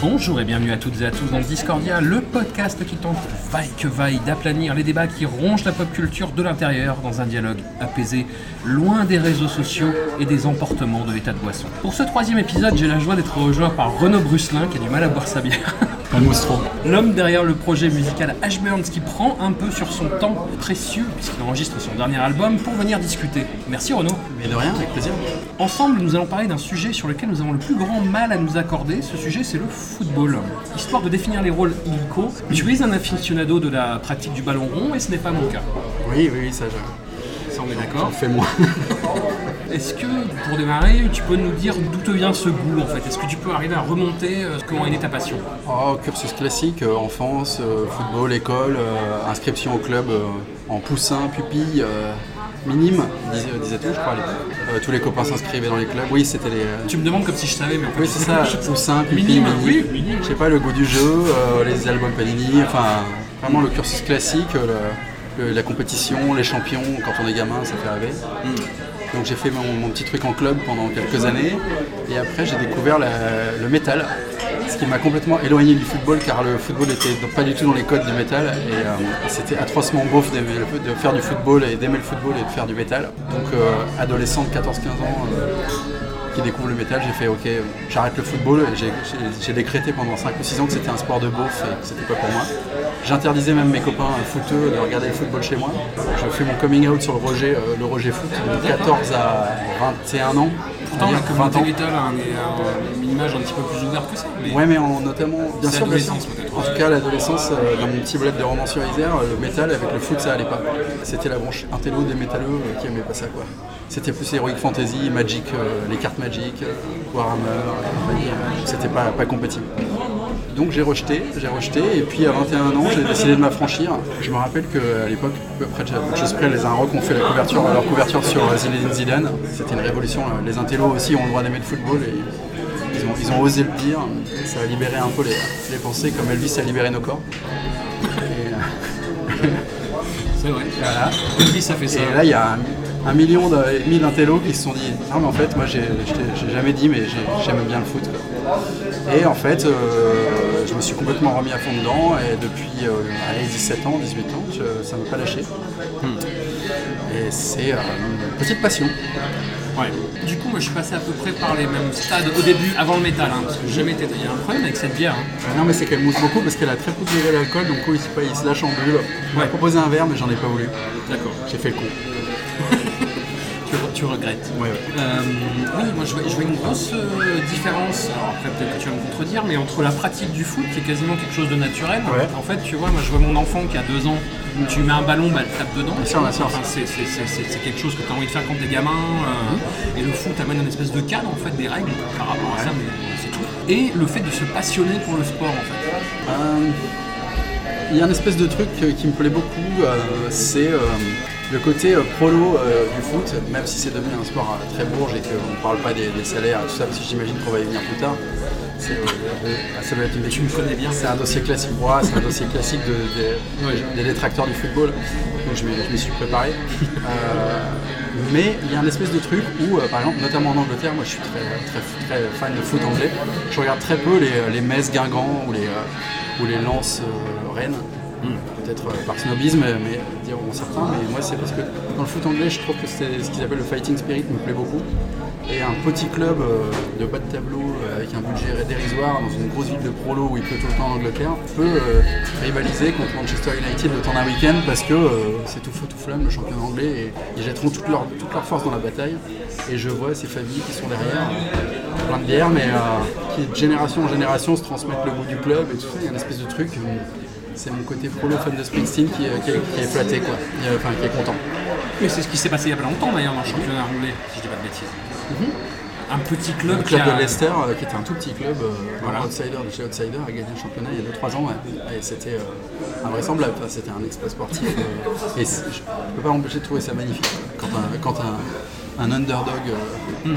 Bonjour et bienvenue à toutes et à tous dans Discordia, le podcast qui tente vaille que vaille d'aplanir les débats qui rongent la pop culture de l'intérieur dans un dialogue apaisé, loin des réseaux sociaux et des emportements de l'état de boisson. Pour ce troisième épisode, j'ai la joie d'être rejoint par Renaud Brusselin qui a du mal à boire sa bière. L'homme derrière le projet musical Ashburns qui prend un peu sur son temps précieux puisqu'il enregistre son dernier album pour venir discuter. Merci Renaud. Mais de rien, avec plaisir. Ensemble, nous allons parler d'un sujet sur lequel nous avons le plus grand mal à nous accorder. Ce sujet, c'est le football. Histoire de définir les rôles illico, tu es un aficionado de la pratique du ballon rond et ce n'est pas mon cas. Oui, oui, oui, ça, je... Ça, on est d'accord. Fais moi. Est-ce que, pour démarrer, tu peux nous dire d'où te vient ce goût en fait? Est-ce que tu peux arriver à remonter comment est née ta passion Oh, cursus classique, euh, enfance, euh, football, école, euh, inscription au club en poussin, pupille, minime, disait, disait-on, je crois. Euh, tous les copains s'inscrivaient dans les clubs. Oui, c'était les. Tu me demandes comme si je savais, mais en fait, Oui, c'est ça, poussin, pupille, Minime, minime. oui, minime. Je sais pas, le goût du jeu, euh, les albums Panini, enfin, vraiment le cursus classique, le- le- la compétition, les champions, quand on est gamin, ça fait rêver. Donc j'ai fait mon, petit truc en club pendant quelques années et après j'ai découvert le métal, ce qui m'a complètement éloigné du football car le football était donc pas du tout dans les codes du métal et, euh, c'était atrocement beauf de faire du football et d'aimer le football et de faire du métal. Donc euh, adolescent de 14-15 ans euh, qui découvre le métal, j'ai fait ok, j'arrête le football j'ai- décrété pendant 5 ou 6 ans que c'était un sport de beauf et que c'était pas pour moi. J'interdisais même mes copains footeux de regarder le football chez moi. Je fais mon coming out sur le Roger, euh, le Roger Foot de 14 à 21 ans. Pourtant, la C'est-à-dire 20 communauté ans. métal a un- une image un petit peu plus ouverte que ça. Mais... Ouais, mais en, notamment, bien sûr. En tout cas, à l'adolescence, euh, dans mon petit bled de Romans-sur-Isère, euh, le métal avec le foot, ça allait pas. C'était la branche intello des métalleux qui aimaient pas ça, quoi. C'était plus Heroic Fantasy, Magic, euh, les cartes Magic, Warhammer, c'était pas, compatible. Donc j'ai rejeté, j'ai rejeté, et puis à 21 ans, j'ai décidé de m'affranchir. Je me rappelle qu'à l'époque, après Près, les Inrocks ont fait la couverture, leur couverture sur euh, Zinedine Zidane. C'était une révolution. euh, Les intellos aussi ont le droit d'aimer le football, et ils ont, osé le dire. Ça a libéré un peu les, les pensées, comme Elvis a libéré nos corps. Et, C'est vrai. voilà. Elvis, ça fait ça. Et là, il y a un, un million de- et demi d'intellos qui se sont dit Non, mais en fait, moi, j'ai jamais dit, mais j'ai- j'aime bien le foot. quoi. Et en fait, euh, je me suis complètement remis à fond dedans. Et depuis euh, allez, 17 ans, 18 ans, je- ça ne m'a pas lâché. Et c'est euh, une petite passion. Ouais. Du coup, moi, je suis passé à peu près par les mêmes stades au début, avant le métal, hein, parce que j'ai jamais été. Il y a un problème avec cette bière. hein. Non, mais c'est qu'elle mousse beaucoup parce qu'elle a très peu de degré d'alcool. Donc, coup, il, se- il se lâche en bulle. On m'a Ouais. proposé un verre, mais j'en ai pas voulu. D'accord. J'ai fait le con. Tu, tu regrettes. Ouais, ouais. Euh, oui, moi je vois, je vois une grosse euh, différence, alors après peut-être que tu vas me contredire, mais entre la pratique du foot qui est quasiment quelque chose de naturel. Ouais. En fait, tu vois, moi je vois mon enfant qui a deux ans, tu mets un ballon, bah, elle tape dedans. Bien sûr, bien sûr. Enfin, c'est, c'est- c'est- c'est- c'est quelque chose que tu as envie de faire quand t'es gamin. euh, Et le foot amène une espèce de cadre, en fait, des règles par rapport à ça, mais c'est tout. Et le fait de se passionner pour le sport, en fait. Euh, Il y a un espèce de truc qui me plaît beaucoup, euh, c'est euh, le côté euh, prolo euh, du foot, même si c'est devenu un sport euh, très bourge et qu'on ne parle pas des, des salaires et tout ça, parce que j'imagine qu'on va y venir plus tard. C'est, ça doit être une Tu me connais bien. C'est un dossier classique, ouais, c'est un dossier classique de- des- des détracteurs du football, donc je m'y suis préparé. Mais il y a un espèce de truc où, par exemple, notamment en Angleterre, moi je suis très, très, très fan de foot anglais, je regarde très peu les, les Metz Guingamp ou les, ou les Lens Rennes. Peut-être euh, par snobisme, mais diront certains, mais moi c'est parce que dans le foot anglais, je trouve que c'est ce qu'ils appellent le fighting spirit me plaît beaucoup. Et un petit club euh, de bas de tableau euh, avec un budget dérisoire dans une grosse ville de prolo où il pleut tout le temps en Angleterre peut euh, rivaliser contre Manchester United le temps d'un week-end parce que euh, c'est tout feu tout flamme le champion anglais et ils jetteront toute leur, toute leur force dans la bataille. Et je vois ces familles qui sont derrière, euh, plein de bière, mais euh, qui de génération en génération se transmettent le goût du club et tout ça. Il y a une espèce de truc. Euh, c'est mon côté prolo fan de Springsteen qui, est- qui est, qui est flatté, quoi. Est- Enfin, qui est content. Mais c'est ce qui s'est passé il y a pas longtemps d'ailleurs dans le championnat anglais, si je dis pas de bêtises. Un petit club, Le club qui a... de Leicester, euh, qui était un tout petit club, euh, Voilà. un outsider de chez Outsider, a gagné le championnat il y a 2-3 ans. ouais. Et c'était euh, invraisemblable, Enfin, c'était un exploit sportif. euh, et je ne peux pas m'empêcher de trouver ça magnifique. Quand un, quand un, un underdog euh, euh,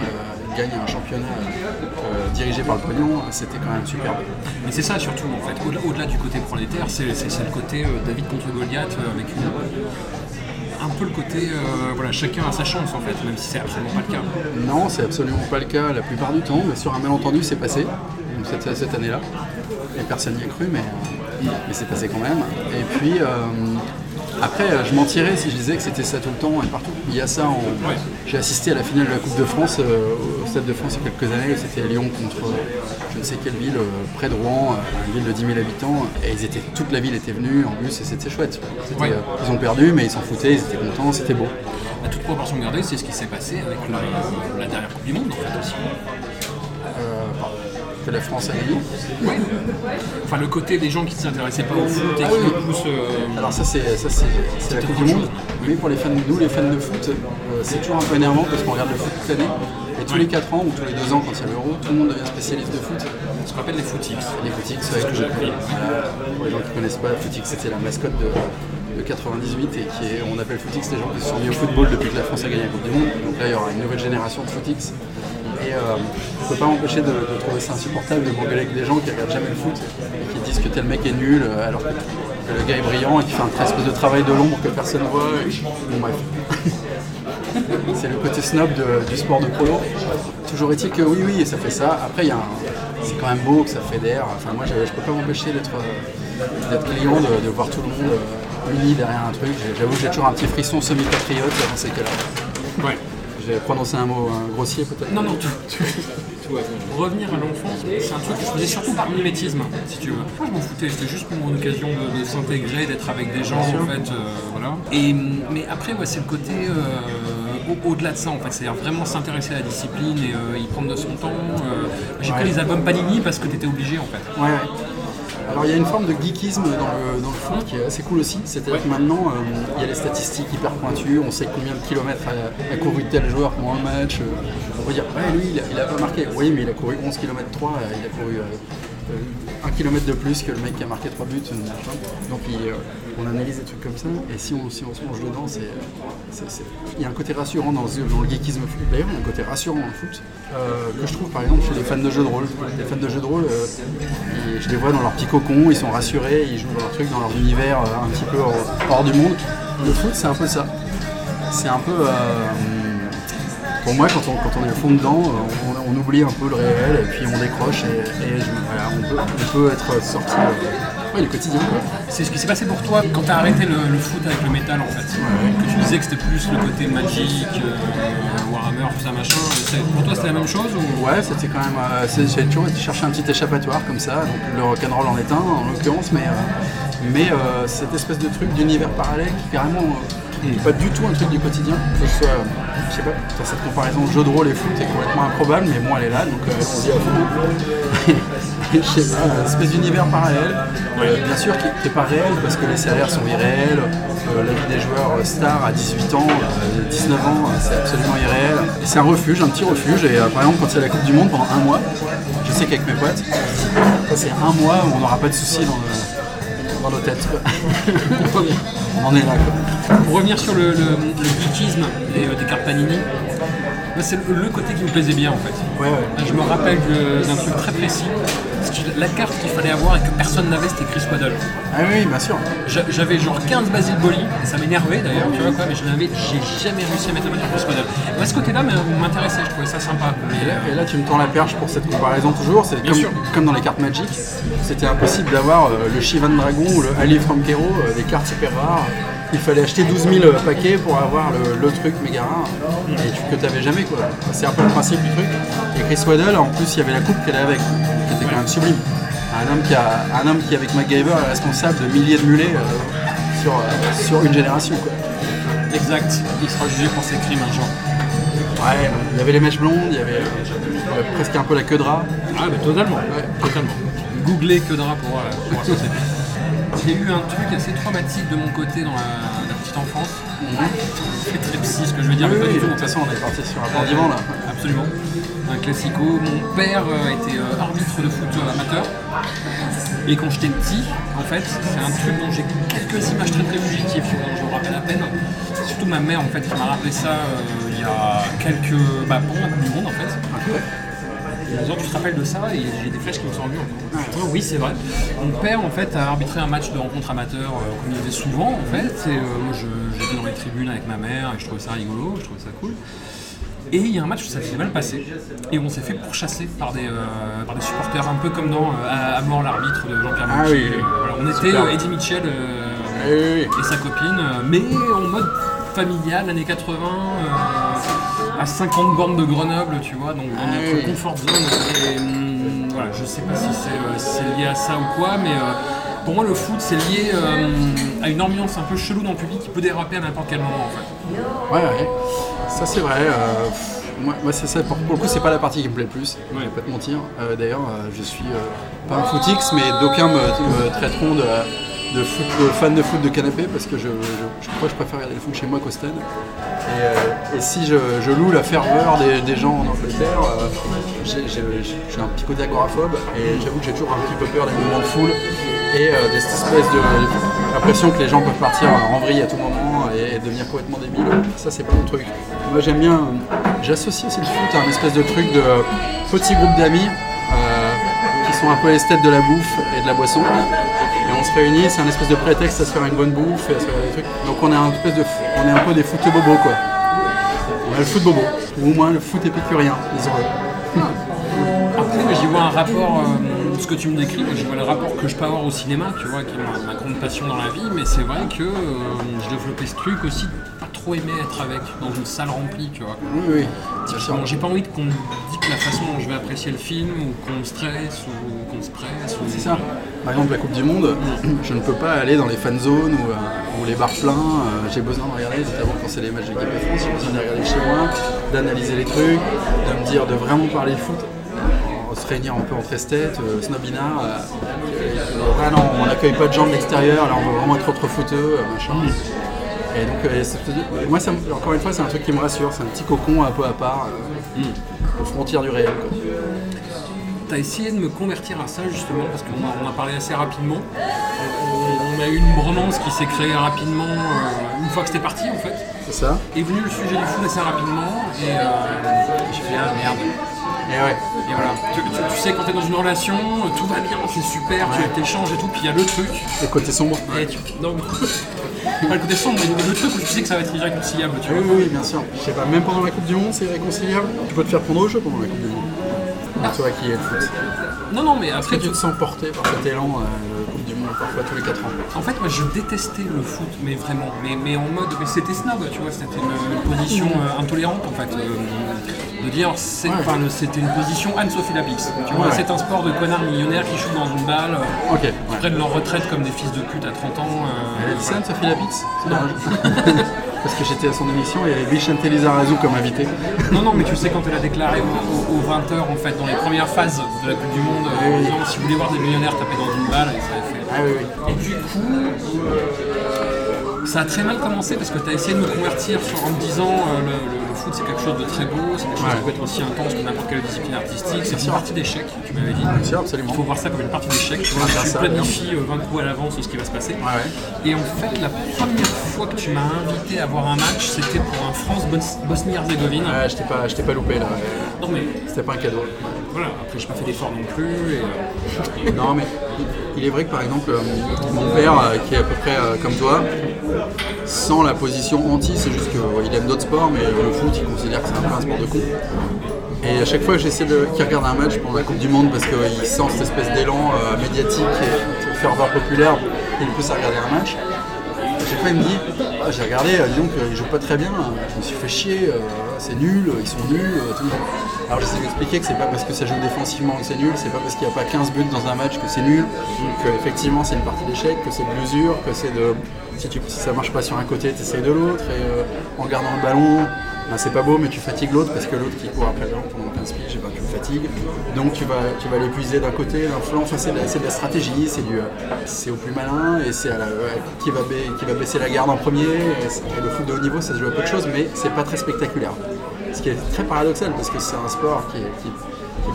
gagne un championnat euh, dirigé par le pognon, c'était quand même superbe. Mais c'est ça surtout en fait, au-delà, du côté prolétaire, c'est, le côté euh, David contre Goliath euh, avec une- un peu le côté, euh, voilà, chacun a sa chance en fait, même si c'est absolument pas le cas. Non, c'est absolument pas le cas la plupart du temps, mais sur un malentendu, c'est passé donc cette, cette année-là. Et personne n'y a cru, mais, mais c'est passé quand même. Et puis, euh, après, euh, je mentirais si je disais que c'était ça tout le temps et partout. Il y a ça en. J'ai assisté à la finale de la Coupe de France euh, au Stade de France il y a quelques années. C'était Lyon contre euh, je ne sais quelle ville, près de Rouen, une ville de 10 000 habitants. Et ils étaient, toute la ville était venue en bus et c'était chouette. Ouais. ils ont perdu, mais ils s'en foutaient, ils étaient contents, c'était beau. À toute proportion gardée, c'est ce qui s'est passé avec la, la dernière Coupe du Monde en fait aussi. Euh, que la France a gagné. Enfin, le côté des gens qui ne s'intéressaient pas au foot et Ah qui oui. poussent. euh, Alors ça c'est ça c'est c'est la Coupe du Monde. chose. Mais pour les fans, nous les fans de foot, euh, c'est toujours un peu énervant parce qu'on regarde le foot toute l'année. Et tous les 4 ans ou tous les 2 ans quand il y a l'Euro, tout le monde devient spécialiste de foot. ce qu'on appelle les footix. Les Footix, C'est ce que j'ai appris. Voilà. Pour les gens qui ne connaissent pas, Footix c'était la mascotte de, de 98 et qui est, on appelle Footix les gens qui se sont mis au football depuis que la France a gagné la Coupe du Monde. Donc là il y aura une nouvelle génération de Footix. Et euh, on ne peut pas m'empêcher de, trouver ça insupportable de m'engueuler avec des gens qui regardent jamais le foot et qui disent que tel mec est nul euh, alors que, le gars est brillant et qui fait un espèce de travail de l'ombre que personne voit. Bon bref. C'est le côté snob du sport de polo. Toujours est-il que oui, oui, ça fait ça. Après, c'est quand même beau que ça fédère. Enfin, moi, je ne peux pas m'empêcher d'être euh, d'être client, de, voir tout le monde euh, uni derrière un truc. J'avoue que j'ai toujours un petit frisson semi-patriote dans ces cas-là. Ouais. J'ai prononcé un mot grossier peut-être. Non, non, tout, tout. Revenir à l'enfance, c'est un truc que je faisais surtout par mimétisme, si tu veux. Moi, je m'en foutais, c'était juste pour une occasion de, de s'intégrer, d'être avec des gens, en fait, euh, voilà. Et, mais après, ouais, c'est le côté euh, au- au-delà de ça, en fait, c'est-à-dire vraiment s'intéresser à la discipline et euh, y prendre de son temps. J'ai pris Ouais. les albums Panini parce que t'étais obligé, en fait. Ouais, ouais. Alors il y a une forme de geekisme dans le, dans le foot qui est assez cool aussi. C'est-à-dire que maintenant, euh, il y a les statistiques hyper pointues, on sait combien de kilomètres a, a couru tel joueur pendant le match. euh, on peut dire, ouais, lui, il a, il a pas marqué. Oui, mais il a couru 11 km 3, euh, il a couru 1 km de plus que le mec qui a marqué 3 buts. euh. Donc euh, on analyse des trucs comme ça, et si on, se plonge dedans, c'est, il y a un côté rassurant dans, le geekisme foot. D'ailleurs, il y a un côté rassurant dans le foot, euh, que je trouve par exemple chez les fans de jeux de rôle. Les fans de jeux de rôle, euh, je les vois dans leur petit cocon, ils sont rassurés, ils jouent dans leur truc, dans leur univers euh, un petit peu hors du monde. Le foot, c'est un peu ça. C'est un peu. Pour moi, quand on, quand on est au fond dedans, euh, on, on oublie un peu le réel et puis on décroche et, et je- voilà, on, peut, on peut être sorti ouais, du quotidien. C'est ce qui s'est passé pour toi quand t'as arrêté le, le foot avec le métal, en fait. Que tu disais que c'était plus le côté magique, euh, Warhammer, tout ça, machin. Pour toi, c'était la même chose ou... Ouais, c'était quand même. euh, J'ai toujours été chercher un petit échappatoire comme ça. Donc le rock'n'roll en est un en l'occurrence, mais, euh, mais euh, cette espèce de truc d'univers parallèle qui carrément euh, n'est pas du tout un truc du quotidien. Que ce soit, euh, je sais pas, cette comparaison jeu de rôle et foot est complètement improbable, mais bon, elle est là, donc euh, on dit à fond. je sais pas, une espèce d'univers parallèle, euh, bien sûr qui n'est pas réel parce que les salaires sont irréels, euh, la vie des joueurs euh, stars à 18 ans, euh, 19 ans, euh, c'est absolument irréel. Et C'est un refuge, un petit refuge, et euh, par exemple quand il y a la Coupe du Monde pendant un mois, je sais qu'avec mes potes, c'est un mois où on n'aura pas de soucis dans, le- dans nos têtes. quoi. on en est là. Quoi. Pour revenir sur le, le, le geekisme des, euh, des cartes Panini, moi, c'est le, côté qui me plaisait bien en fait. Ouais, ouais. Je me rappelle d'un truc très précis. Parce que la carte qu'il fallait avoir et que personne n'avait, c'était Chris Waddle. Ah oui, bien sûr. J'a- J'avais genre 15 Basil Boli, et ça m'énervait d'ailleurs, tu vois quoi, mais je n'avais, j'ai jamais réussi à mettre la main sur Chris Waddle. Moi, ce côté-là m'intéressait, je trouvais ça sympa. Mais, Et là, et là, tu me tends la perche pour cette comparaison toujours. C'est comme, comme dans les cartes Magic. C'était impossible d'avoir euh, le Shivan Dragon ou le Ali from Kero, euh, des cartes hyper rares il fallait acheter 12 000 paquets pour avoir le, le truc méga rare et que tu n'avais jamais. quoi. C'est un peu le principe du truc. Et Chris Waddle, en plus, il y avait la coupe qu'elle avait avec, qui était quand même sublime. Un homme qui, a, un homme qui avec MacGyver, est responsable de milliers de mulets euh, sur, euh, sur une génération. Quoi. Exact. Il sera jugé pour ses crimes un jour. Ouais, il y avait les mèches blondes, il y avait euh, presque un peu la queue de rat. Ah, mais totalement. Totalement. Googlez que drap pour, euh, pour. J'ai eu un truc assez traumatique de mon côté dans la, la petite enfance. C'est très psy ce que je veux dire, mais pas Oui, du de tout. toute façon, on est parti sur un bandiment là. Absolument. Un classico. Mon père euh, était euh, arbitre de foot euh, amateur. Et quand j'étais petit, en fait, c'est un truc dont j'ai quelques images très très fugitives, dont je me rappelle à peine. C'est surtout ma mère en fait qui m'a rappelé ça euh, il y a quelques. bah pendant la Coupe du Monde en fait. En tu te rappelles de ça et j'ai des flèches qui me sont revenues encore. Ah, oui, c'est vrai. Mon père, en fait, a arbitré un match de rencontre amateur, euh, comme il faisait souvent, en fait. Et euh, moi, j'étais dans les tribunes avec ma mère et je trouvais ça rigolo, je trouvais ça cool. Et il y a un match où ça s'est mal passé et on s'est fait pourchasser par des, euh, par des supporters, un peu comme dans euh, À- À mort l'arbitre de Jean-Pierre Ah Monchy. oui, oui. Voilà, on était Super. Eddie Mitchell Oui, et sa copine, mais en mode familial, années 80, euh, à 50 bornes de Grenoble, tu vois, donc dans Ah notre oui. confort zone. Et, hum, voilà, je sais pas si c'est euh, c'est lié à ça ou quoi, mais euh, pour moi, le foot, c'est lié euh, à une ambiance un peu chelou dans le public qui peut déraper à n'importe quel moment, en fait. Ouais, ouais. Ça c'est vrai. moi, moi, c'est ça. Pour, pour le coup, c'est pas la partie qui me plaît le plus. Je vais pas te mentir. D'ailleurs, je suis pas un footix, mais d'aucuns me, me traiteront de, de, foot, de fan de foot de canapé parce que je, je, je crois que je préfère regarder le foot chez moi qu'au stade. Et, euh, si je, je loue la ferveur des, des gens en Angleterre, euh, j'ai j'ai- j'ai un petit côté agoraphobe et j'avoue que j'ai toujours un petit peu peur des mouvements de foule et euh, de cette espèce de l'impression que les gens peuvent partir en vrille à tout moment et, devenir complètement débiles. Ça, c'est pas mon truc. Moi, j'aime bien. euh, J'associe aussi le foot à un espèce de truc de petit groupe d'amis euh, qui sont un peu les têtes de la bouffe et de la boisson. On se réunit, c'est un espèce de prétexte à se faire une bonne bouffe et à se faire des trucs. Donc on est un espèce de, on est un peu des foot bobos quoi. On a le foot bobo, ou au moins le foot épicurien, disons-le. Après, moi, j'y vois un rapport, euh, ce que tu me décris, moi, j'y vois le rapport que je peux avoir au cinéma, tu vois, qui est ma, ma grande passion dans la vie, mais c'est vrai que euh, je développais ce truc aussi, de pas trop aimer être avec, dans une salle remplie, tu vois. Oui, oui, j'ai pas envie qu'on me dise la façon dont je vais apprécier le film, ou qu'on stresse, ou C'est ça. Par exemple, la Coupe du Monde, je ne peux pas aller dans les fan zones ou, euh, les bars pleins. euh, j'ai besoin de regarder, notamment quand c'est les matchs de l'équipe de France, j'ai besoin de regarder chez moi, d'analyser les trucs, de me dire, de vraiment parler foot, euh, se réunir un peu entre esthètes, euh, snobinards. euh, ah on n'accueille pas de gens de l'extérieur, là on veut vraiment être autre footeux, euh, machin. Et donc, moi, encore une fois, c'est un truc qui me rassure, c'est un petit cocon un peu à part, aux frontières du réel. T'as essayé de me convertir à ça justement parce qu'on a, on a parlé assez rapidement. On, on a eu une bromance qui s'est créée rapidement euh, une fois que c'était parti en fait. C'est ça Est venu le sujet du foot assez rapidement et euh, j'ai fait ah merde. Et ouais. Et voilà. Tu, tu- tu sais quand t'es dans une relation, tout va bien, c'est super, tu t'échanges et tout, puis il y a le truc. Le côté sombre. Et tu, non, pas le côté sombre, mais le truc où tu sais que ça va être irréconciliable, tu Oui, vois. oui, oui, bien sûr. Je sais pas, même pendant la Coupe du Monde, c'est réconciliable. Tu peux te faire prendre au jeu pendant la Coupe du Monde. Tu vois qui est le foot. Non, non, mais Est-ce après que tu te sens porté par cet élan euh, Coupe du Monde parfois tous les 4 ans? En fait, moi, je détestais le foot, mais vraiment, mais, mais en mode, mais c'était snob, tu vois, c'était une, position euh, intolérante, en fait, euh, de dire, c'est, Ouais. enfin, le- c'était une position Anne-Sophie Lapix, tu vois, Ouais. c'est un sport de connards millionnaires qui jouent dans une balle, euh, Ok. qui Ouais. prennent leur retraite comme des fils de pute à 30 ans. euh, Elle a dit ça, voilà. Sophie Lapix C'est dommage. Parce que j'étais à son émission et il y avait Vicente Lizarazu comme invité. Non, non, mais tu sais, quand elle a déclaré aux, 20h, en fait, dans les premières phases de la Coupe du Monde, euh, en Oui. disant, si vous voulez voir des millionnaires taper dans une balle, et ça avait fait... Ah oui, oui. Et du coup, ça a très mal commencé parce que tu as essayé de me convertir sur, en me disant euh, le, le- le foot c'est quelque chose de très beau, c'est quelque chose Ouais. qui peut être aussi intense que n'importe quelle discipline artistique, c'est une partie d'échec, tu m'avais dit. Bien sûr, absolument. Il faut voir ça comme une partie d'échec, tu vois, faire tu ça, planifies euh, 20 coups à l'avance ce qui va se passer. Ouais, ouais. Et en fait, la première fois que tu m'as invité à voir un match, c'était pour un France-Bosnie-Herzégovine. Ouais, je t'ai pas, je pas loupé là. Non mais C'était pas un cadeau. voilà, après j'ai pas fait d'effort non plus. Et, euh, Non, mais il est vrai que par exemple, euh, mon père, euh, qui est à peu près euh, comme toi, sans la position anti, c'est juste qu'il aime d'autres sports, mais le foot, il considère que c'est un peu un sport de con. Et à chaque fois que j'essaie qu'il regarde un match pendant la Coupe du Monde, parce qu'il sent cette espèce d'élan euh, médiatique et ferveur populaire, il pousse à regarder un match. Fois il me dit j'ai regardé, euh, dis donc ils jouent pas très bien, je me suis fait chier, euh, c'est nul, ils sont nuls, euh, tout. Alors j'essaie d'expliquer que c'est pas parce que ça joue défensivement que c'est nul, c'est pas parce qu'il n'y a pas 15 buts dans un match que c'est nul, que effectivement c'est une partie d'échec, que c'est de l'usure, que c'est de. Si, tu, si ça marche pas sur un côté, tu essayes de l'autre, et en gardant le ballon, ben, c'est pas beau, mais tu fatigues l'autre parce que l'autre qui court après ballon pendant 15 piges, ben, tu le fatigues. Donc tu vas, tu vas l'épuiser d'un côté, d'un flanc. Enfin, c'est de, la- stratégie, c'est au plus malin et c'est qui, va qui va baisser la garde en premier. Et, le foot de haut niveau, ça se joue à peu de choses, mais c'est pas très spectaculaire. Ce qui est très paradoxal parce que c'est un sport qui, qui,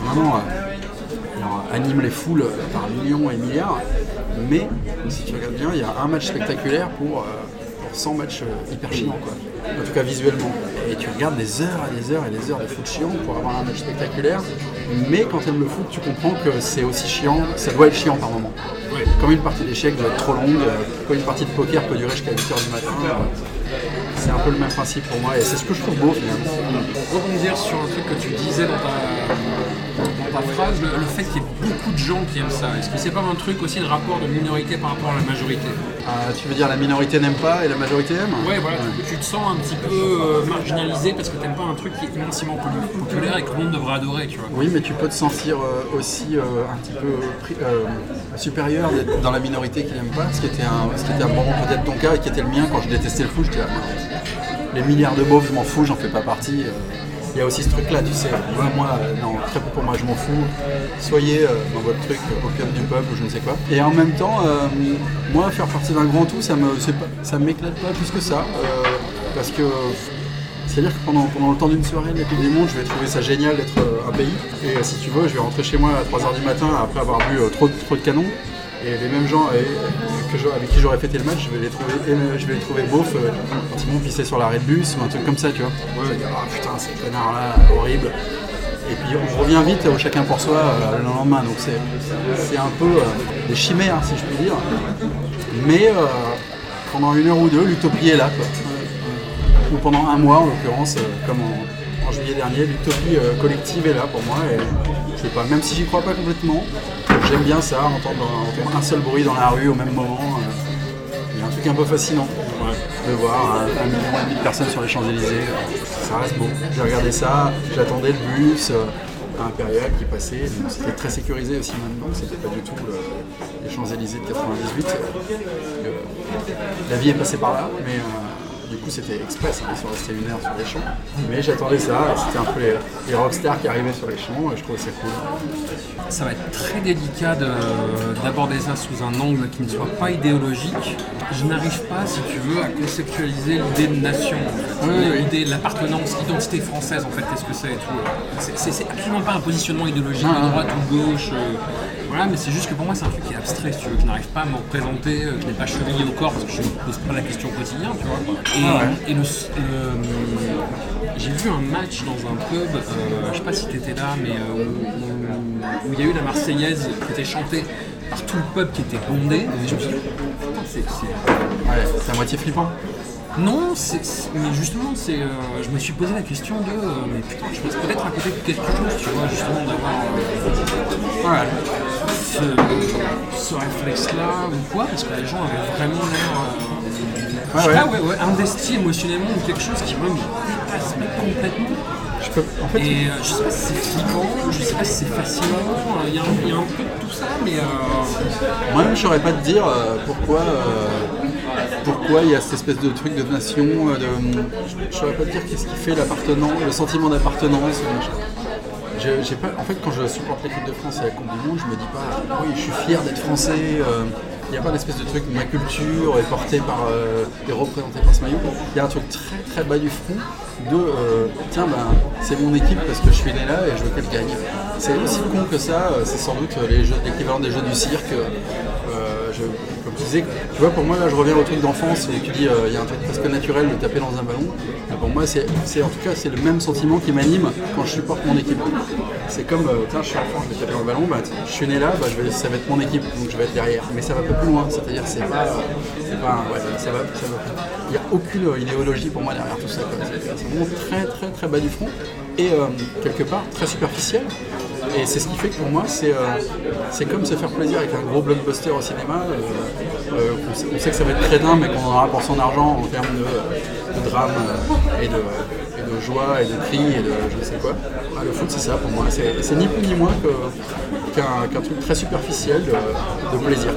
vraiment euh, anime les foules par millions et milliards. Mais si tu regardes bien, il y a un match spectaculaire pour, euh, pour 100 matchs euh, hyper chiants, quoi. En tout cas visuellement. Et tu regardes des heures et des heures et des heures de foot chiant pour avoir un match spectaculaire. Mais quand tu aimes le foot, tu comprends que c'est aussi chiant, ça doit être chiant par moment. Comme une partie d'échecs doit être trop longue, euh, comme une partie de poker peut durer jusqu'à 8h du matin. euh, C'est un peu le même principe pour moi et c'est ce que je trouve beau finalement. Pour rebondir sur un truc que tu disais dans ta, ta phrase, le, le fait qu'il y ait beaucoup de gens qui aiment ça, est-ce que c'est pas un truc aussi de rapport de minorité par rapport à la majorité Euh, tu veux dire la minorité n'aime pas et la majorité aime? Ouais, voilà, tu, tu te sens un petit peu euh, marginalisé parce que t'aimes pas un truc qui est immensément populaire et que tout le monde devrait adorer, tu vois. Oui, mais tu peux te sentir euh, aussi euh, un petit peu supérieur d'être dans la minorité qui n'aime pas, ce qui était un, ce qui était un moment peut-être ton cas et qui était le mien quand je détestais le foot. J'étais là, les milliards de beaufs, je m'en fous, j'en fais pas partie. Euh. Il y a aussi ce truc-là, tu sais. Moi, moi, euh, non, très peu pour moi, je m'en fous. Soyez euh, dans votre truc, euh, opium du peuple, ou je ne sais quoi. Et en même temps, euh, moi, faire partie d'un grand tout, ça me, ça m'éclate pas plus que ça. euh, parce que c'est-à-dire que pendant, pendant le temps d'une soirée de la Coupe du Monde, je vais trouver ça génial d'être euh, un pays. Et euh, si tu veux, je vais rentrer chez moi à 3h du matin après avoir bu euh, trop, de- trop de canons. Et les mêmes gens euh, que avec qui j'aurais fêté le match, je vais les trouver, euh, je vais les trouver beaufs euh, quand ils sur l'arrêt de bus ou un truc comme ça, tu vois. Je vais dire, ah putain, ces connards-là, horrible. Et puis on revient vite au chacun pour soi euh, le lendemain. Donc c'est c'est un peu euh, des chimères, si je puis dire. Mais euh, pendant une heure ou deux, l'utopie est là. Quoi. Ou pendant un mois, en l'occurrence, euh, comme en, dernier, l'utopie euh, collective est là pour moi. Et je sais pas, même si j'y crois pas complètement, j'aime bien ça, entendre, entendre un seul bruit dans la rue au même moment. euh, Il y a un truc un peu fascinant de voir un, million et demi de personnes sur les Champs-Élysées. Ça reste beau. J'ai regardé ça, j'attendais le bus euh, impérial qui passait. Donc, C'était très sécurisé aussi maintenant, c'était pas du tout le- les Champs-Élysées de 98. Euh, la vie est passée par là, mais euh, du coup c'était express, hein, ils sont restés une heure sur les champs. Mais j'attendais ça, c'était un peu les, les rockstars qui arrivaient sur les champs, et je trouvais ça cool. Ça va être très délicat de- d'aborder ça sous un angle qui ne soit pas idéologique. Je n'arrive pas, si tu veux, à conceptualiser l'idée de nation, en fait. l'idée de l'appartenance, l'identité française, en fait, qu'est-ce que c'est et tout. C'est- absolument pas un positionnement idéologique de droite ou de gauche. euh, voilà, mais c'est juste que pour moi, c'est un truc qui est abstrait, si tu veux, que je n'arrive pas à me représenter, euh, que je n'ai pas chevillé au corps parce que je ne me pose pas la question au quotidien, tu vois. Et, et le, le- j'ai vu un match dans un pub, euh, je sais pas si tu étais là, mais euh, où- il y a eu la Marseillaise qui était chantée par tout le peuple qui était bondé. Et je me suis dit, putain, c'est- c'est- Ouais, c'est à moitié flippant. non, c'est- mais justement, c'est, euh, je me suis posé la question de, euh, mais putain, je pense peut-être à côté de quelque chose, tu vois, justement d'avoir euh, Ouais. Ce, ce réflexe-là ou quoi, parce que les gens avaient vraiment l'air, euh, sais ouais. pas, ouais, ouais, investis émotionnellement ou quelque chose qui, moi, me dépasse complètement. Je peux, en fait, Et euh, je sais pas si c'est flippant, je sais pas si c'est fascinant, il y, a un- il y a un peu de tout ça, mais euh, Moi-même, je saurais pas te dire euh, pourquoi, euh, pourquoi il y a cette espèce de truc de nation. euh, de, je, je saurais pas te dire qu'est-ce qui fait l'appartenance, le sentiment d'appartenance. Euh, je- pas, en fait, quand je supporte l'équipe de France à la Coupe du Monde, je me dis pas, oui, je suis fier d'être français. euh, Il n'y a pas d'espèce de truc, ma culture est portée par, euh, et représentée par ce maillot. Il y a un truc très très bas du front de, euh, tiens, ben, c'est mon équipe parce que je suis né là et je veux qu'elle gagne. C'est aussi con que ça, euh, c'est sans doute les l'équivalent des jeux du cirque. Euh, je- comme tu disais, tu vois, pour moi, là, je reviens au truc d'enfance où tu dis, euh, il y a un truc presque naturel de taper dans un ballon. Et pour moi, c'est, en tout cas, c'est le même sentiment qui m'anime quand je supporte mon équipe. C'est comme, euh, tiens, je suis enfant, je vais taper dans le ballon, bah, je suis né là, bah, ça va être mon équipe, donc je vais être derrière. Mais ça va pas plus loin, c'est-à-dire, c'est pas, c'est pas, ouais, ça va. Il n'y a aucune euh, idéologie pour moi derrière tout ça. C'est, vraiment très, très, très bas du front et euh, quelque part très superficiel. Et c'est ce qui fait que pour moi, c'est, euh, c'est comme se faire plaisir avec un gros blockbuster au cinéma. euh, euh, on, sait, que ça va être crétin, mais qu'on en aura pour son argent en termes de, drame et, de, joie et de cris et de je ne sais quoi. Ah, le foot, c'est ça pour moi. C'est ni plus ni moins qu'un truc très superficiel de plaisir.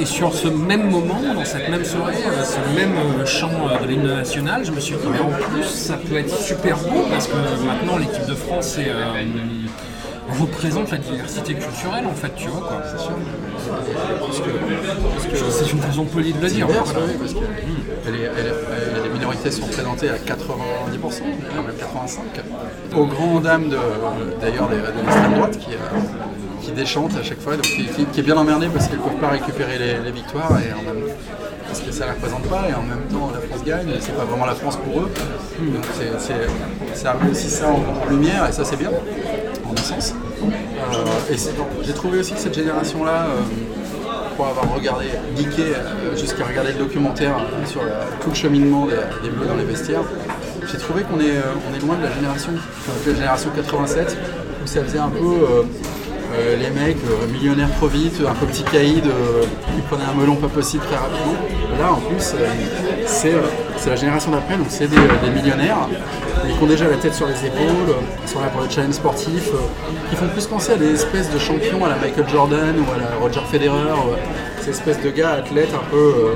Et sur ce même moment, dans cette même soirée, euh, ce même euh, chant euh, de l'hymne national, je me suis dit, mais en plus, ça peut être super beau parce que maintenant, l'équipe de France est, représente la diversité culturelle, en fait, tu vois, quoi. C'est sûr. C'est une façon polie de le dire. Divers, voilà. oui, parce que elle est- elle est- elle- les minorités sont représentées à 90%, même 85%. Aux grandes dames de- d'ailleurs de, de l'extrême droite qui, euh, qui déchantent à chaque fois, donc qui, qui- qui est bien emmerdée parce qu'elles ne peuvent pas récupérer les, les victoires et en même parce que ça ne les représente pas et en même temps la France gagne, et c'est pas vraiment la France pour eux. Donc c'est, c'est- ça met aussi ça en, en lumière et ça c'est bien, Euh, j'ai trouvé aussi que cette génération-là, euh, pour avoir regardé, geeké euh, jusqu'à regarder le documentaire euh, sur tout le cheminement des, des Bleus dans les vestiaires, j'ai trouvé qu'on est, est loin de la génération, appelait la génération 87, où ça faisait un peu euh, les mecs euh, millionnaires trop vite, un peu petit caïd euh, qui prenaient un melon pas possible très rapidement. Là, en plus, euh, c'est la génération d'après, donc c'est des, millionnaires mais qui ont déjà la tête sur les épaules, qui sont là pour le challenge sportif, qui font plus penser à des espèces de champions à la Michael Jordan ou à la Roger Federer, ces espèces de gars athlètes un peu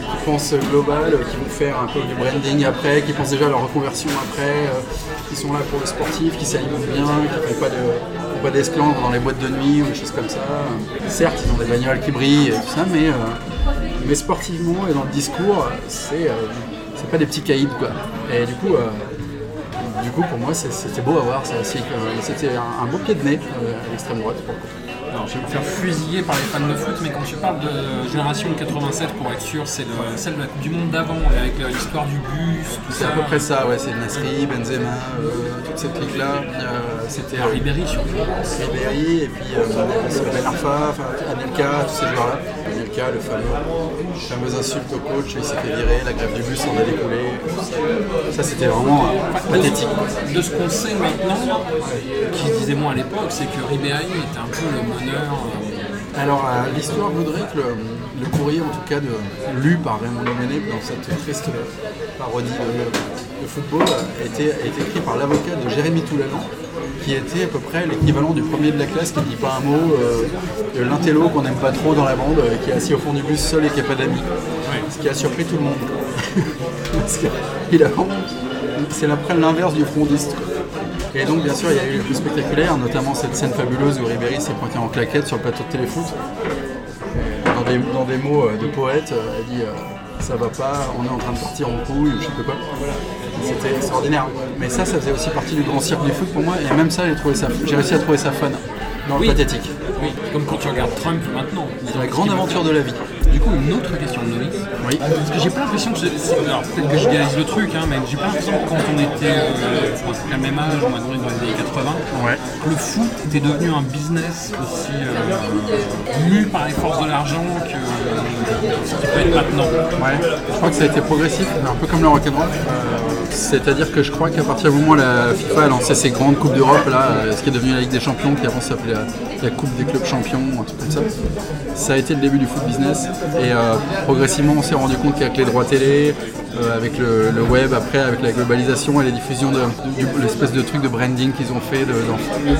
qui pensent global, qui vont faire un peu du branding après, qui pensent déjà à leur reconversion après, qui sont là pour le sportif, qui s'alimentent bien, qui ne font pas de pas d'esclandre dans les boîtes de nuit ou des choses comme ça. Certes, ils ont des bagnoles qui brillent et tout ça, mais, euh, mais sportivement et dans le discours, c'est euh, c'est pas des petits caïds quoi. Et du coup, euh, du coup pour moi, c'était beau à voir ça C'était un, un beau pied de nez à l'extrême droite. pour le coup. Alors, je vais me faire fusiller par les fans de foot, mais quand tu parles de génération 87, pour être sûr, c'est le- celle de la Coupe du Monde d'avant, avec euh, l'histoire du bus, tout C'est ça. à peu près ça, ouais, c'est Nasri, Benzema, euh, toute cette clique-là. Euh, C'était Ah, Ribéry surtout. Ribéry et puis euh, Ben Arfa, Anelka, tous ces joueurs-là. Le fameux, insultes au coach, il s'est fait virer, la grève du bus en a découlé. Ça, c'était vraiment euh, pathétique. De ce qu'on sait maintenant, qui disait moi à l'époque, c'est que Ribéry était un peu le meneur. euh, Alors, euh, l'histoire voudrait que le, le courrier, en tout cas, de, lu par Raymond Domenech dans cette triste parodie de, de football, a été, a été écrit par l'avocat de Jérémy Toulalan, qui était à peu près l'équivalent du premier de la classe qui ne dit pas un mot, euh, de l'intello qu'on n'aime pas trop dans la bande, euh, qui est assis au fond du bus seul et qui n'a pas d'amis. Ce qui a surpris tout le monde. Parce qu'il a C'est l'inverse du frondiste. quoi. Et donc, bien sûr, il y a eu le plus spectaculaire, notamment cette scène fabuleuse où Ribéry s'est pointé en claquette sur le plateau de téléfoot. Dans des, dans des mots euh, de poète, elle dit euh, Ça va pas, on est en train de partir en couille, ou je sais pas quoi. C'était extraordinaire. Mais ça, ça faisait aussi partie du grand cirque du foot pour moi, et même ça, j'ai trouvé ça- j'ai réussi à trouver ça fun. Dans Oui. le pathétique. Oui, comme quand tu regardes Trump maintenant. C'est la grande aventure de la vie. Du coup, une autre question de Loïs. Oui. Parce que j'ai pas l'impression que. je- Alors, peut-être que je le truc, hein, mais j'ai pas l'impression que quand on était euh, à même âge, on va dire dans les années 80, le foot était devenu un business aussi euh, mu par les forces de l'argent que ce qui peut être maintenant. Ouais, je crois que ça a été progressif, un peu comme le rock'n'roll. Euh, C'est-à-dire que je crois qu'à partir du moment où la FIFA a lancé ses grandes coupes d'Europe, là, euh, ce qui est devenu la Ligue des Champions, qui avant s'appelait la, la Coupe des clubs champions, un truc comme ça, ça a été le début du foot business. Et euh, progressivement, on s'est rendu compte qu'avec les droits télé, euh, avec le, web, après avec la globalisation et les diffusions de, l'espèce de truc de branding qu'ils ont fait.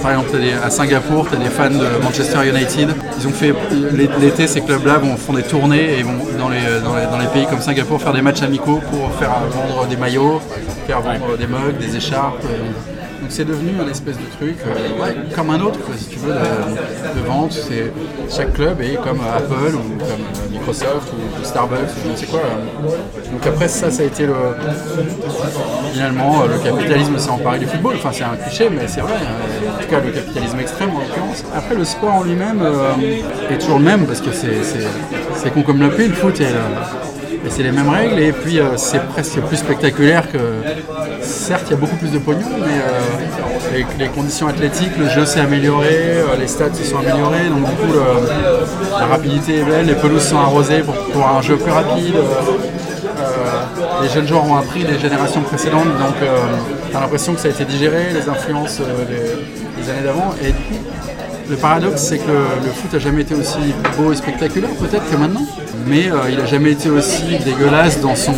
Par exemple, à Singapour, tu as des fans de Manchester United. Ils ont fait l'été, ces clubs-là vont font des tournées et vont dans les pays comme Singapour faire des matchs amicaux pour faire vendre des maillots, faire vendre des mugs, des écharpes. euh. Donc c'est devenu un espèce de truc, euh, comme un autre, si tu veux, de, vente. C'est chaque club est comme Apple ou comme euh, Microsoft ou, Starbucks ou je ne sais quoi. euh. Donc après ça, ça a été le finalement euh, le capitalisme s'est emparé du football. Enfin c'est un cliché, mais c'est vrai. euh, En tout cas le capitalisme extrême en l'occurrence. Après le sport en lui-même euh, est toujours le même parce que c'est c'est- c'est con comme le pied, le foot. Et, euh, c'est les mêmes règles et puis euh, c'est presque plus spectaculaire que certes il y a beaucoup plus de pognon mais euh, les, les conditions athlétiques le jeu s'est amélioré euh, les stats se sont améliorés donc du coup la rapidité est belle les pelouses sont arrosées pour, un jeu plus rapide euh, euh, les jeunes joueurs ont appris des générations précédentes donc euh, t'as l'impression que ça a été digéré les influences des, années d'avant et le paradoxe, c'est que le, foot a jamais été aussi beau et spectaculaire, peut-être que maintenant, mais il a jamais été aussi dégueulasse dans son,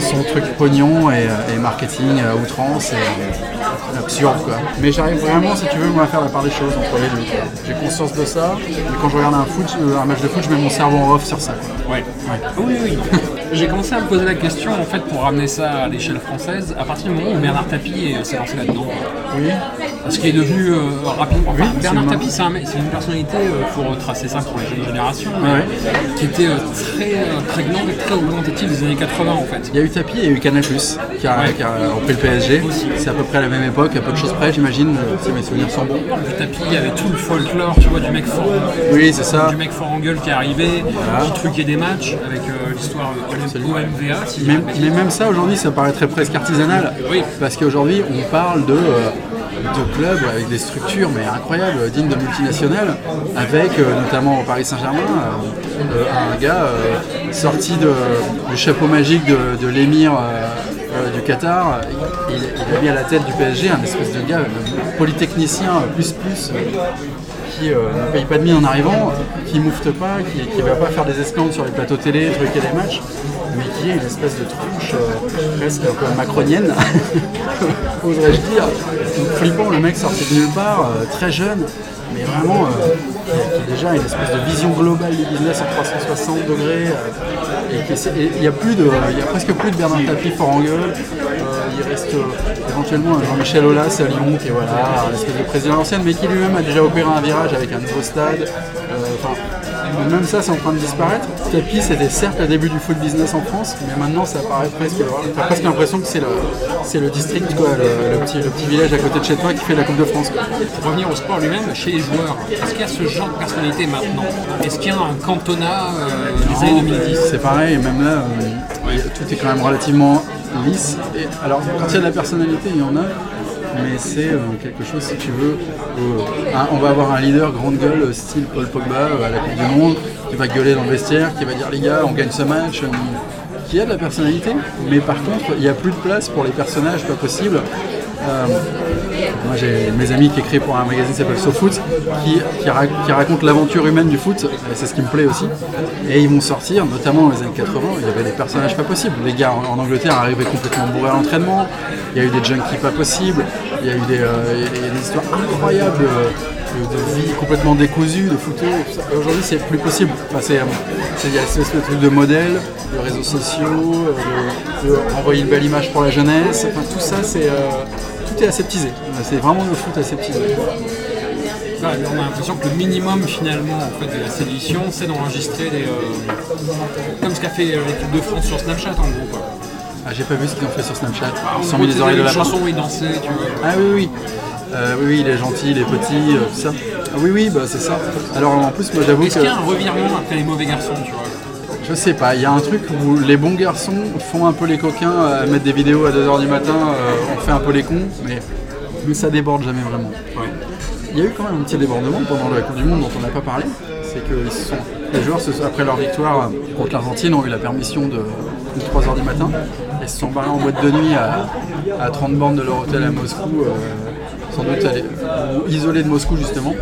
son truc pognon et, euh, et marketing à outrance et euh, absurde quoi. Mais j'arrive vraiment, si tu veux, moi, à faire la part des choses entre les deux. J'ai conscience de ça, et quand je regarde un, foot, euh, un match de foot, je mets mon cerveau en off sur ça. quoi. Ouais. Oui, oui. J'ai commencé à me poser la question, en fait, pour ramener ça à l'échelle française, à partir du moment où Bernard Tapie s'est lancé là-dedans. Oui. Ce qui est devenu euh, rapidement. Enfin, Oui, Bernard. Tapie, c'est un une personnalité, euh, pour retracer ça pour les jeunes générations, Ouais. qui était euh, très euh, prégnant et très représentatif des années 80, en fait. Il y a eu Tapi et il y a eu Canal+, qui a, Ouais. qui a repris le PSG. C'est à peu près à la même époque, à peu de choses près, j'imagine, si mes souvenirs sont bons. Le tapis, il y avait tout le folklore, tu vois, du mec fort, Oui, c'est ça. du mec fort en gueule qui est arrivé, qui truquait des matchs avec euh, l'histoire euh, OMVA. Si Mais, de même ça, aujourd'hui, ça paraîtrait presque artisanal. Oui. Parce qu'aujourd'hui, on parle de, euh, de clubs avec des structures mais incroyables, dignes de multinationales, avec euh, notamment au Paris Saint-Germain, euh, euh, un gars sorti du chapeau magique de, l'émir du Qatar. Il, il a mis à la tête du PSG un espèce de gars, polytechnicien plus plus. Qui euh, ne paye pas de mine en arrivant, qui moufte pas, qui ne va pas faire des esclandres sur les plateaux télé, truquer des matchs, mais qui est une espèce de tronche euh, presque un peu macronienne, oserais-je dire. Flippant, le mec sorti de nulle part, euh, très jeune, mais vraiment qui a- déjà une espèce de vision globale du business en 360 degrés. et il y a a presque plus de Bernard Tapie fort en gueule. Euh, il reste euh, éventuellement un Jean-Michel Aulas à Lyon qui est voilà, un espèce de président à l'ancienne, mais qui lui-même a déjà opéré un virage avec un nouveau stade. Euh, même ça, c'est en train de disparaître. Tapie, c'était certes le début du foot business en France, mais maintenant, ça paraît presque. T'as presque l'impression que c'est le, le district, quoi, le, le petit, le petit village à côté de chez toi qui fait la Coupe de France. quoi. Pour revenir au sport lui-même, chez les joueurs, est-ce qu'il y a ce genre de personnalité maintenant? Est-ce qu'il y a un cantonat euh, des années 2010 C'est pareil, même là, euh, tout est quand même relativement lisse. Et, alors, quand il y a de la personnalité, il y en a, mais c'est euh, quelque chose, si tu veux, où, euh, un- on va avoir un leader grande gueule, euh, style Paul Pogba à la Coupe du Monde, qui va gueuler dans le vestiaire, qui va dire les gars, on gagne ce match, qui a de la personnalité, mais par contre, il n'y a plus de place pour les personnages, pas possible. Euh, moi j'ai mes amis qui écrivent pour un magazine qui s'appelle SoFoot qui, qui, qui raconte l'aventure humaine du foot, c'est ce qui me plaît aussi. Et ils vont sortir, notamment dans les années 80, il y avait des personnages pas possibles. Les gars en, Angleterre arrivaient complètement bourrés à l'entraînement, il y a eu des junkies pas possibles, il y a eu des, euh, histoires incroyables euh, de, vie complètement décousue, de photos. Aujourd'hui c'est plus possible. Enfin, c'est, il y a de truc de modèle, de réseaux sociaux, de, de renvoyer une belle image pour la jeunesse. Enfin, tout ça c'est. Est aseptisé. C'est vraiment le foot aseptisé. On a l'impression que le minimum finalement en fait, de la séduction, c'est d'enregistrer des. euh, comme ce qu'a fait euh, l'équipe de France sur Snapchat en gros. Quoi. Ah, j'ai pas vu ce qu'ils ont fait sur Snapchat. Ils sont gros, mis des tu oreilles de sais, lapin. chansons où ils dansaient, tu vois. Ah oui, oui. Euh, oui, oui, il est gentil, il est petit, euh, tout ça. Ah oui, oui, bah c'est ça. Alors en plus, moi j'avoue Est-ce que qu'il y a un revirement après les mauvais garçons, tu vois je sais pas, il y a un truc où les bons garçons font un peu les coquins à mettre des vidéos à 2h du matin, euh, on fait un peu les cons, mais, mais ça déborde jamais vraiment. Il y a eu quand même un petit débordement pendant la Coupe du Monde dont on n'a pas parlé. C'est que ils se sont- les joueurs, après leur victoire euh, contre l'Argentine, ont eu la permission de, 3h du matin et se sont barrés en boîte de nuit à, à 30 bornes de leur hôtel à Moscou, euh, sans doute aller, ou isolés de Moscou justement,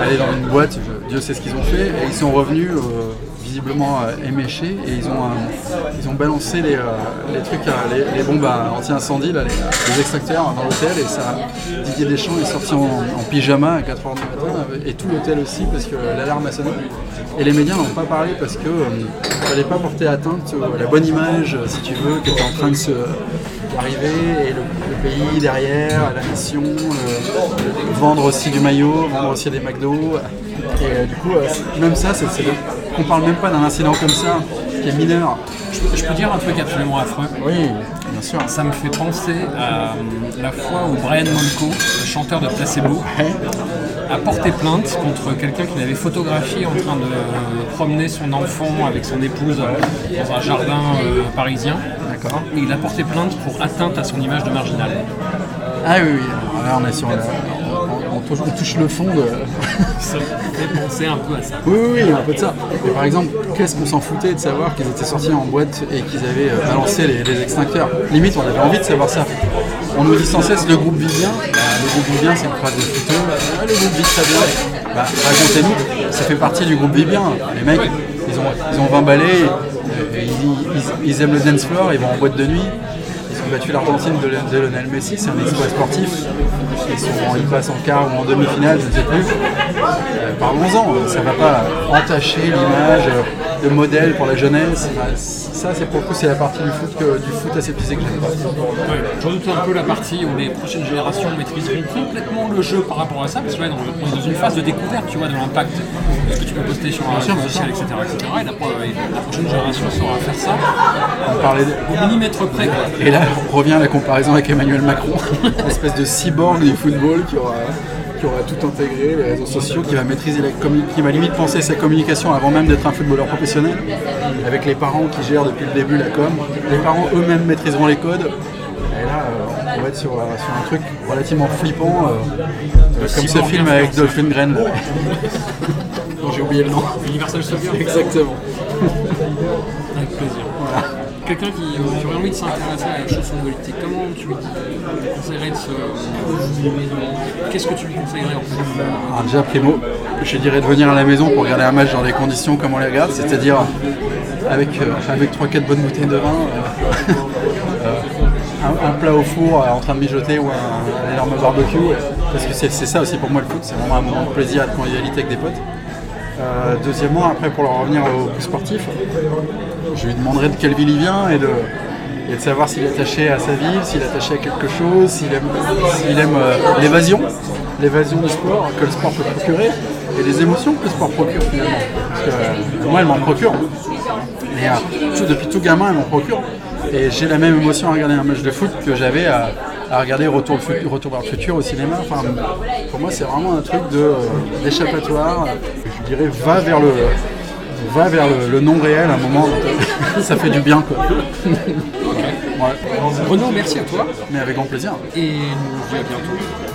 aller dans une boîte, je- Dieu sait ce qu'ils ont fait, et ils sont revenus euh, visiblement euh, éméchés et ils ont, euh, ils ont balancé les, euh, les trucs, les, bombes anti-incendie, les, extracteurs dans l'hôtel et ça, Didier Deschamps est sorti en, pyjama à 4h du matin et tout l'hôtel aussi parce que l'alarme a sonné. Et les médias n'en ont pas parlé parce que euh, fallait pas porter atteinte à la bonne image, si tu veux, qui était en train de se d'arriver et le, pays derrière, la nation, vendre aussi du maillot, vendre aussi des McDo. Et du coup, même ça, c'est, qu'on parle même pas d'un incident comme ça, qui est mineur. Je peux dire un truc absolument affreux. Oui, bien sûr. Ça me fait penser à euh, la fois où Brian Molko, le chanteur de Placebo, a porté plainte contre quelqu'un qui l'avait photographié en train de euh, promener son enfant avec son épouse euh, dans un jardin euh, parisien. D'accord. Et il a porté plainte pour atteinte à son image de marginal. Ah oui, oui. Alors là, on est sur on, touche, le fond de. Ça fait penser un peu à ça. Oui, oui, un peu de ça. Mais par exemple, qu'est-ce qu'on s'en foutait de savoir qu'ils étaient sortis en boîte et qu'ils avaient euh, balancé les, les extincteurs? Limite, on avait envie de savoir ça. on nous dit sans cesse le groupe vit bien. Bah, le groupe vit bien, c'est une phrase de footeux. Ah, le groupe vit très bien. Bah, racontez-nous, ça fait partie du groupe vit bien. Les mecs, ils ont, ils ont 20 balais, ils, ils- ils aiment le dance floor, ils vont en boîte de nuit. Battu l'Argentine de, de Lionel Messi, c'est un exploit sportif. Ils, sont, ils passent en quart ou en demi-finale, je ne sais plus. Euh, Parlons-en, ça ne va pas entacher l'image de modèle pour la jeunesse. Ça, c'est pour le coup, c'est la partie du foot, que, du foot aseptisé que j'aime pas. Ouais, J'en doute un peu la partie où les prochaines générations maîtriseront complètement le jeu par rapport à ça, parce que là, on est dans une phase de découverte, tu vois, de l'impact de ce que tu peux poster sur un réseau social, etc., etc. Et la, la prochaine génération saura faire ça On parlait de- au millimètre près, quoi. Et là, revient à la comparaison avec Emmanuel Macron, une espèce de cyborg du football qui aura, qui aura tout intégré, les réseaux sociaux, qui va maîtriser la qui va limite penser sa communication avant même d'être un footballeur professionnel, avec les parents qui gèrent depuis le début la com. Les parents eux-mêmes maîtriseront les codes. Et là, euh, on va être sur, euh, sur un truc relativement flippant, euh, comme ce film avec. Dolphin Gren. J'ai oublié le nom. Universal Soldier. Exactement. Avec plaisir. Quelqu'un qui, aurait envie de s'intéresser à la chanson politique, comment tu lui conseillerais de se. Qu'est-ce que tu lui conseillerais en fait? Alors déjà, primo, je dirais de venir à la maison pour regarder un match dans des conditions comme on les regarde, c'est-à-dire avec, euh, avec 3-4 bonnes bouteilles de vin, euh, euh, un, plat au four en train de mijoter ou un, un énorme barbecue, parce que c'est ça aussi pour moi le foot, c'est vraiment un moment de plaisir et de convivialité avec des potes. Deuxièmement, après pour en revenir au plus sportif, je lui demanderais de quelle ville il vient et de, savoir s'il est attaché à sa ville, s'il est attaché à quelque chose, s'il aime, euh, l'évasion, l'évasion du sport que le sport peut procurer et les émotions que le sport procure finalement. Parce que euh, moi, elle m'en procure. Euh, depuis tout gamin, elle m'en procure. Et j'ai la même émotion à regarder un match de foot que j'avais à, regarder Retour, Retour vers le futur au cinéma. Enfin, pour moi, c'est vraiment un truc d'échappatoire. Je dirais, va vers le, va vers le, le non réel à un moment. ça fait du bien, quoi. Ouais. Renaud, merci à toi Mais avec grand plaisir. et nous on à bientôt.